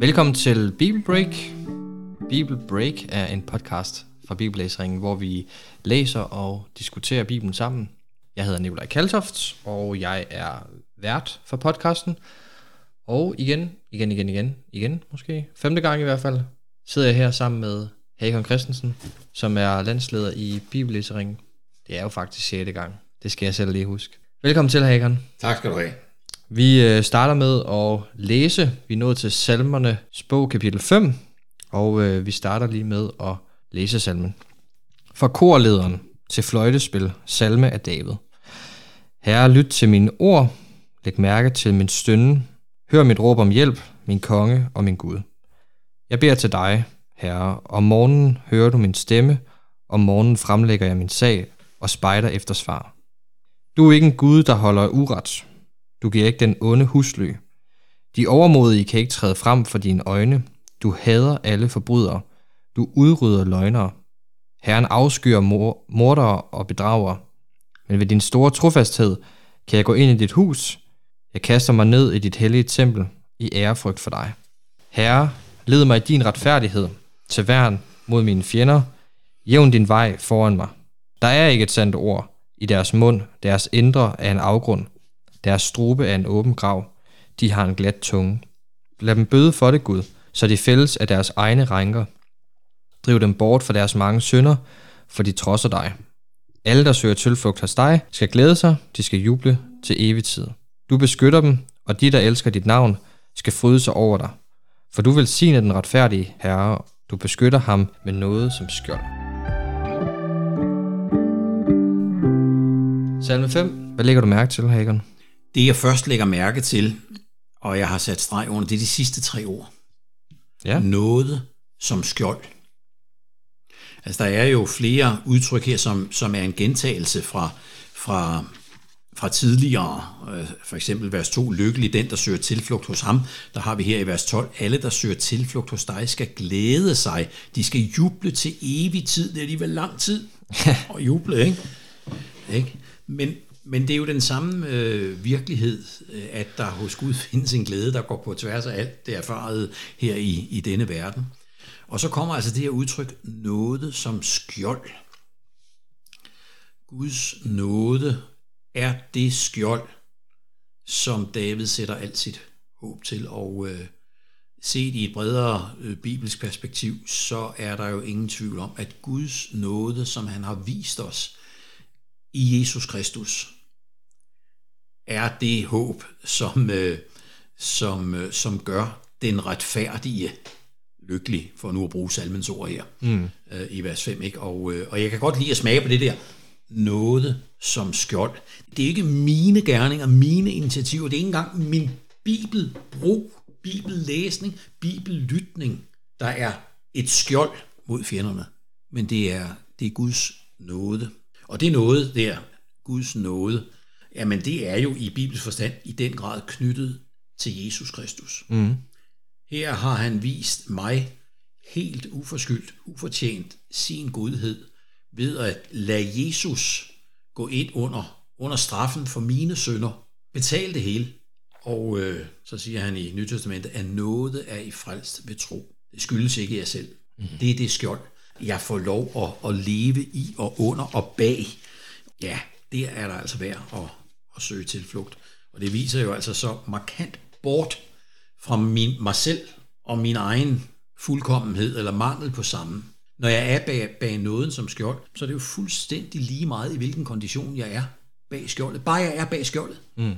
Velkommen til Bible Break. Bible Break er en podcast fra Bibellæsringen, hvor vi læser og diskuterer Bibelen sammen. Jeg hedder Nikolaj Kaltoft, og jeg er vært for podcasten. Og igen, igen, igen, igen, igen måske, femte gang i hvert fald, sidder jeg her sammen med Hakon Christensen, som er landsleder i Bibellæseringen. Det er jo faktisk sjette gang. Det skal jeg selv lige huske. Velkommen til, Hakon. Tak skal du have. Vi øh, starter med at læse. Vi er nået til salmerne bog kapitel 5, og øh, vi starter lige med at læse salmen. For korlederen til fløjtespil, salme af David. Herre, lyt til mine ord, læg mærke til min stønne, hør mit råb om hjælp, min konge og min Gud. Jeg beder til dig, Herre, om morgenen hører du min stemme, om morgenen fremlægger jeg min sag og spejder efter svar. Du er ikke en Gud, der holder uret, du giver ikke den onde husly. De overmodige kan ikke træde frem for dine øjne. Du hader alle forbrydere. Du udrydder løgnere. Herren afskyer mor- mordere og bedrager. Men ved din store trofasthed kan jeg gå ind i dit hus. Jeg kaster mig ned i dit hellige tempel i ærefrygt for dig. Herre, led mig i din retfærdighed til værn mod mine fjender. Jævn din vej foran mig. Der er ikke et sandt ord i deres mund. Deres indre er en afgrund. Deres strube er en åben grav. De har en glat tunge. Lad dem bøde for det, Gud, så de fælles af deres egne rænker. Driv dem bort fra deres mange synder, for de trodser dig. Alle, der søger tilflugt hos dig, skal glæde sig, de skal juble til evig tid. Du beskytter dem, og de, der elsker dit navn, skal fryde sig over dig. For du vil den retfærdige Herre, du beskytter ham med noget som skjold. Salme 5. Hvad lægger du mærke til, Hagen? Det jeg først lægger mærke til, og jeg har sat streg under, det er de sidste tre ord. Ja. Noget som skjold. Altså der er jo flere udtryk her, som, som er en gentagelse fra, fra, fra tidligere. Øh, For eksempel vers 2, lykkelig den, der søger tilflugt hos ham. Der har vi her i vers 12, alle, der søger tilflugt hos dig, skal glæde sig. De skal juble til evig tid. Det er alligevel lang tid at juble, ikke? ikke? Men, men det er jo den samme øh, virkelighed, øh, at der hos Gud findes en glæde, der går på tværs af alt det erfarede her i, i denne verden. Og så kommer altså det her udtryk, nåde som skjold. Guds nåde er det skjold, som David sætter alt sit håb til. Og øh, set i et bredere øh, bibelsk perspektiv, så er der jo ingen tvivl om, at Guds nåde, som han har vist os i Jesus Kristus, er det håb, som, øh, som, øh, som gør den retfærdige lykkelig, for nu at bruge salmens ord her, mm. øh, i vers 5. Ikke? Og, øh, og jeg kan godt lide at smage på det der noget som skjold. Det er ikke mine gerninger, mine initiativer, det er ikke engang min bibelbrug, bibellæsning, bibellytning, der er et skjold mod fjenderne. Men det er, det er Guds nåde. Og det noget der, Guds nåde, jamen det er jo i Bibels forstand i den grad knyttet til Jesus Kristus. Mm. Her har han vist mig helt uforskyldt, ufortjent sin godhed ved at lade Jesus gå ind under, under straffen for mine sønder, betale det hele. Og øh, så siger han i Nytestamentet, at noget er i frelst ved tro. Det skyldes ikke jer selv. Mm. Det er det skjold, jeg får lov at, at leve i og under og bag. Ja, det er der altså værd at, at søge tilflugt. Og det viser jo altså så markant bort fra min, mig selv og min egen fuldkommenhed eller mangel på samme. Når jeg er bag, bag nåden som skjold, så er det jo fuldstændig lige meget i hvilken kondition jeg er bag skjoldet. Bare jeg er bag skjoldet. Mm.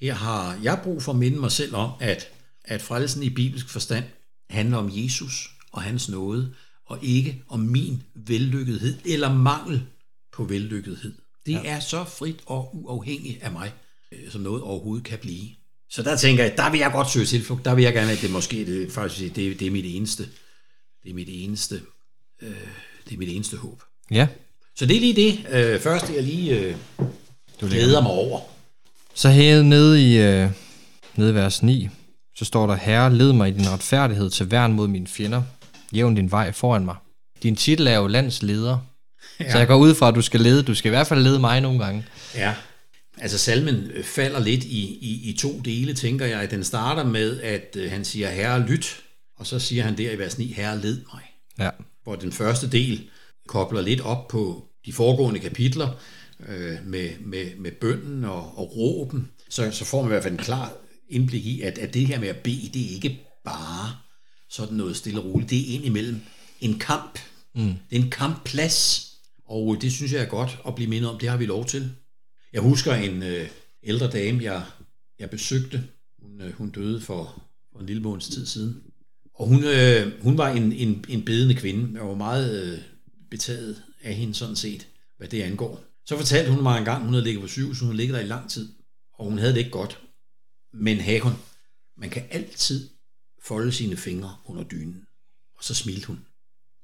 Her har jeg brug for at minde mig selv om, at, at frelsen i bibelsk forstand handler om Jesus og hans nåde, og ikke om min vellykkethed eller mangel på vellykkethed. Det ja. er så frit og uafhængigt af mig, øh, som noget overhovedet kan blive. Så der tænker jeg, der vil jeg godt søge tilflugt. Der vil jeg gerne have, at det måske det, faktisk, det, det er mit eneste, det er mit eneste, øh, det er mit eneste håb. Ja. Så det er lige det øh, første, jeg lige øh, Du glæder mig over. Så her nede i, øh, nede i vers 9, så står der, Herre, led mig i din retfærdighed til værn mod mine fjender. Jævn din vej foran mig. Din titel er jo landsleder. Ja. Så jeg går ud fra, at du skal lede. Du skal i hvert fald lede mig nogle gange. Ja, altså salmen falder lidt i, i, i to dele, tænker jeg. Den starter med, at øh, han siger, Herre, lyt Og så siger han der i vers 9, Herre led mig. Ja. Hvor den første del kobler lidt op på de foregående kapitler øh, med, med, med bønden og, og råben, så, så får man i hvert fald en klar indblik i, at, at det her med at bede, det er ikke bare sådan noget stille og roligt. Det er indimellem en kamp. Mm. Det er en kampplads. Og det synes jeg er godt at blive mindet om. Det har vi lov til. Jeg husker en øh, ældre dame, jeg, jeg besøgte. Hun, øh, hun døde for, for en lille måneds tid siden. Og hun, øh, hun var en, en, en bedende kvinde. Jeg var meget øh, betaget af hende sådan set, hvad det angår. Så fortalte hun mig en gang, hun havde ligget på sygehus, hun havde ligget der i lang tid, og hun havde det ikke godt. Men Hakon, man kan altid folde sine fingre under dynen. Og så smilte hun.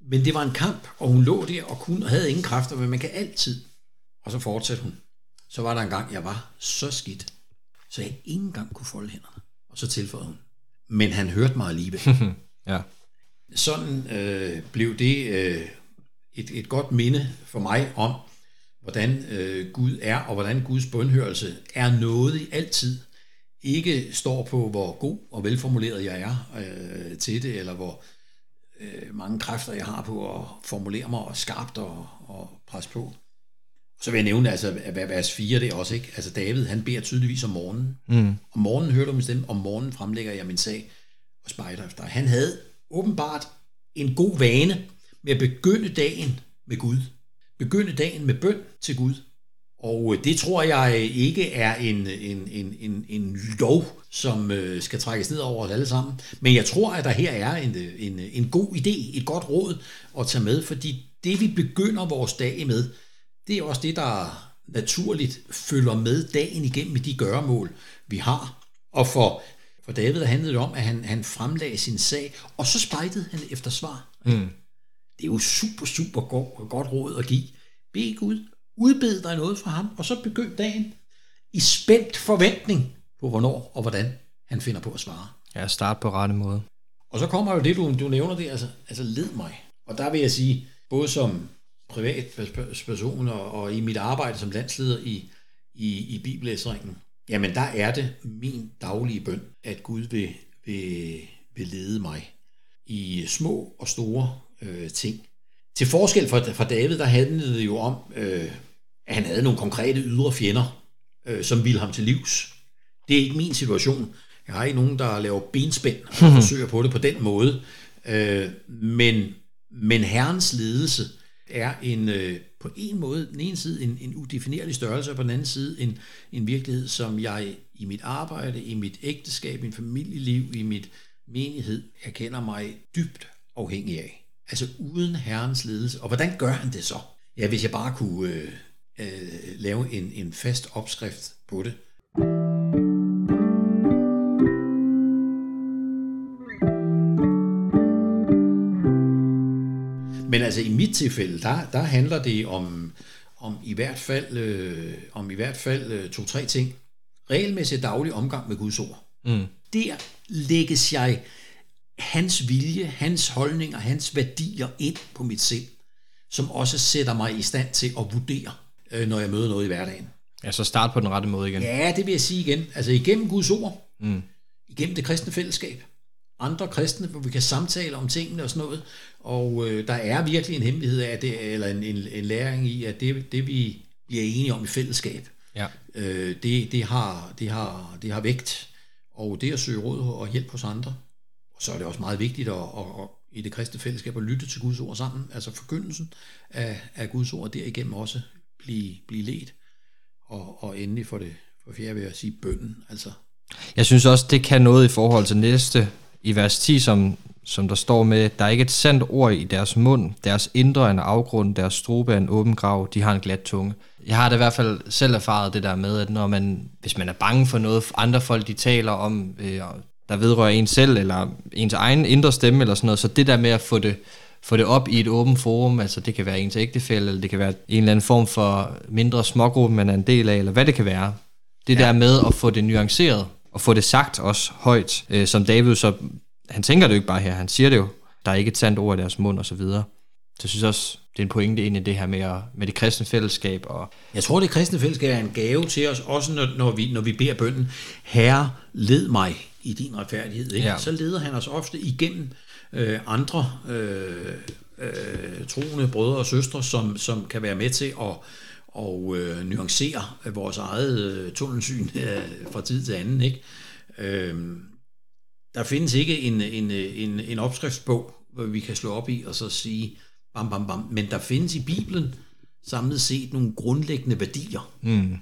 Men det var en kamp, og hun lå der og kunne, og havde ingen kræfter, men man kan altid. Og så fortsatte hun. Så var der en gang, jeg var så skidt, så jeg ikke engang kunne folde hænderne. Og så tilføjede hun. Men han hørte mig alligevel. ja. Sådan øh, blev det øh, et, et godt minde for mig om, hvordan øh, Gud er, og hvordan Guds bønhørelse er noget i altid. Ikke står på, hvor god og velformuleret jeg er øh, til det, eller hvor øh, mange kræfter jeg har på at formulere mig og skarpt og, og presse på. Så vil jeg nævne, altså, at vers 4 det også, ikke? Altså David, han beder tydeligvis om morgenen. Mm. Om morgenen hørte du min stemme, om morgenen fremlægger jeg min sag og spejder efter. Han havde åbenbart en god vane med at begynde dagen med Gud. Begynde dagen med bøn til Gud. Og det tror jeg ikke er en, en, en, en, en lov, som øh, skal trækkes ned over os alle sammen. Men jeg tror, at der her er en, en, en god idé, et godt råd at tage med, fordi det vi begynder vores dag med, det er også det, der naturligt følger med dagen igennem med de gøremål, vi har. Og for, for David handlede det om, at han, han fremlagde sin sag, og så spejtede han efter svar. Mm. Det er jo super, super godt, godt råd at give. Bed Gud, udbed dig noget fra ham, og så begynd dagen i spændt forventning på, hvornår og hvordan han finder på at svare. Ja, start på rette måde. Og så kommer jo det, du, du nævner det, altså, altså led mig. Og der vil jeg sige, både som privatperson og, og i mit arbejde som landsleder i, i, i bibellæseringen, jamen der er det min daglige bøn, at Gud vil, vil, vil lede mig i små og store øh, ting. Til forskel fra, fra David, der handlede det jo om, øh, at han havde nogle konkrete ydre fjender, øh, som ville ham til livs. Det er ikke min situation. Jeg har ikke nogen, der laver benspænd og forsøger på det på den måde. Øh, men, men Herrens ledelse er en, øh, på en måde, den ene side en, en udefinerlig størrelse, og på den anden side en, en virkelighed, som jeg i mit arbejde, i mit ægteskab, i mit familieliv, i mit menighed, erkender mig dybt afhængig af. Altså uden Herrens ledelse. Og hvordan gør han det så? Ja, hvis jeg bare kunne øh, øh, lave en, en fast opskrift på det. Men altså i mit tilfælde, der, der handler det om, om i hvert fald, øh, om i hvert fald øh, to-tre ting. Regelmæssig daglig omgang med Guds ord. Mm. Der lægges jeg hans vilje, hans holdninger, hans værdier ind på mit sind, som også sætter mig i stand til at vurdere, øh, når jeg møder noget i hverdagen. Ja, så start på den rette måde igen. Ja, det vil jeg sige igen. Altså igennem Guds ord, mm. igennem det kristne fællesskab, andre kristne, hvor vi kan samtale om tingene og sådan noget. Og øh, der er virkelig en hemmelighed af det, eller en, en, en læring i, at det, det vi bliver enige om i fællesskab, ja. øh, det, det, har, det, har, det har vægt. Og det at søge råd og hjælp hos andre. Og så er det også meget vigtigt at, at, at, i det kristne fællesskab at lytte til Guds ord sammen. Altså forkyndelsen af, af Guds ord, derigennem også blive, blive ledt. Og, og endelig for det for fjerde vil jeg sige bønden. Altså. Jeg synes også, det kan noget i forhold til næste i vers 10, som, som der står med, der er ikke et sandt ord i deres mund, deres indre er en afgrund, deres strube er en åben grav, de har en glat tunge. Jeg har det i hvert fald selv erfaret det der med, at når man, hvis man er bange for noget, andre folk de taler om, øh, der vedrører en selv, eller ens egen indre stemme, eller sådan noget, så det der med at få det, få det op i et åbent forum, altså det kan være ens ægtefælde, eller det kan være en eller anden form for mindre smågruppe, man er en del af, eller hvad det kan være. Det ja. der med at få det nuanceret, og få det sagt også højt, øh, som David så, han tænker det jo ikke bare her, han siger det jo, der er ikke et sandt ord i deres mund og så videre. Så jeg synes også, det er en pointe ind i det her med, at, med det kristne fællesskab. Og jeg tror, det kristne fællesskab er en gave til os, også når, når, vi, når vi beder bønden, Herre, led mig i din retfærdighed. Ikke? Ja. Så leder han os ofte igennem øh, andre øh, øh, troende brødre og søstre, som, som kan være med til at og, øh, nuancere vores eget øh, tunnelsyn øh, fra tid til anden. Ikke? Øh, der findes ikke en, en, en, en opskriftsbog, hvor vi kan slå op i og så sige bam, bam, bam. Men der findes i Bibelen samlet set nogle grundlæggende værdier Mm.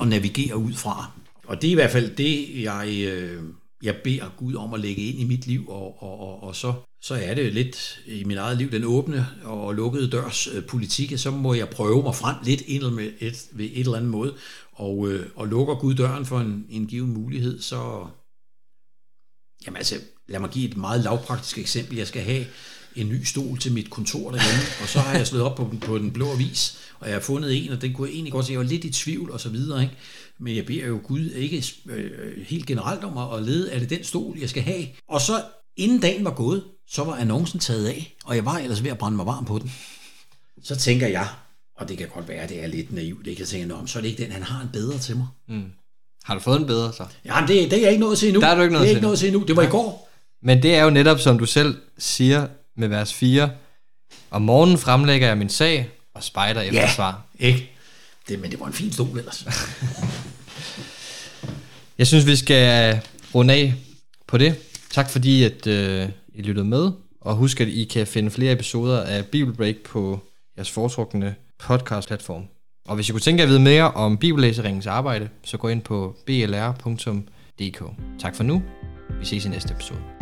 at navigere ud fra. Og det er i hvert fald det, jeg, øh, jeg beder Gud om at lægge ind i mit liv, og, og, og, og så, så er det lidt i mit eget liv den åbne og lukkede dørs øh, politik, så må jeg prøve mig frem lidt ind med et, ved et eller andet måde, og, øh, og lukker Gud døren for en, en given mulighed, så jamen altså, lad mig give et meget lavpraktisk eksempel. Jeg skal have en ny stol til mit kontor derhjemme, og så har jeg slået op på, på den blå avis, og jeg har fundet en, og den kunne jeg egentlig godt se, jeg var lidt i tvivl og så videre, ikke? Men jeg beder jo Gud ikke øh, helt generelt om at- at lede, er det den stol, jeg skal have? Og så inden dagen var gået, så var annoncen taget af, og jeg var ellers ved at brænde mig varm på den. Så tænker jeg, og det kan godt være, det er lidt naivt, det kan jeg tænke, "Nå, men så er det ikke den, han har en bedre til mig. Har du fået en bedre så? Jamen, det, det er jeg ikke nået til endnu. Der er du ikke nået det er til ikke nået til endnu. Det var i går. Men det er jo netop, som du selv siger med vers 4. Om morgenen fremlægger jeg min sag og spejder efter Ja. svar. Ikke? Det, men det var en fin stol ellers. Jeg synes, vi skal runde af på det. Tak fordi, at øh, I lyttede med. Og husk, at I kan finde flere episoder af Bibelbreak på jeres foretrukne podcast-platform. Og hvis I kunne tænke jer at vide mere om Bibellæseringens arbejde, så gå ind på blr.dk. Tak for nu. Vi ses i næste episode.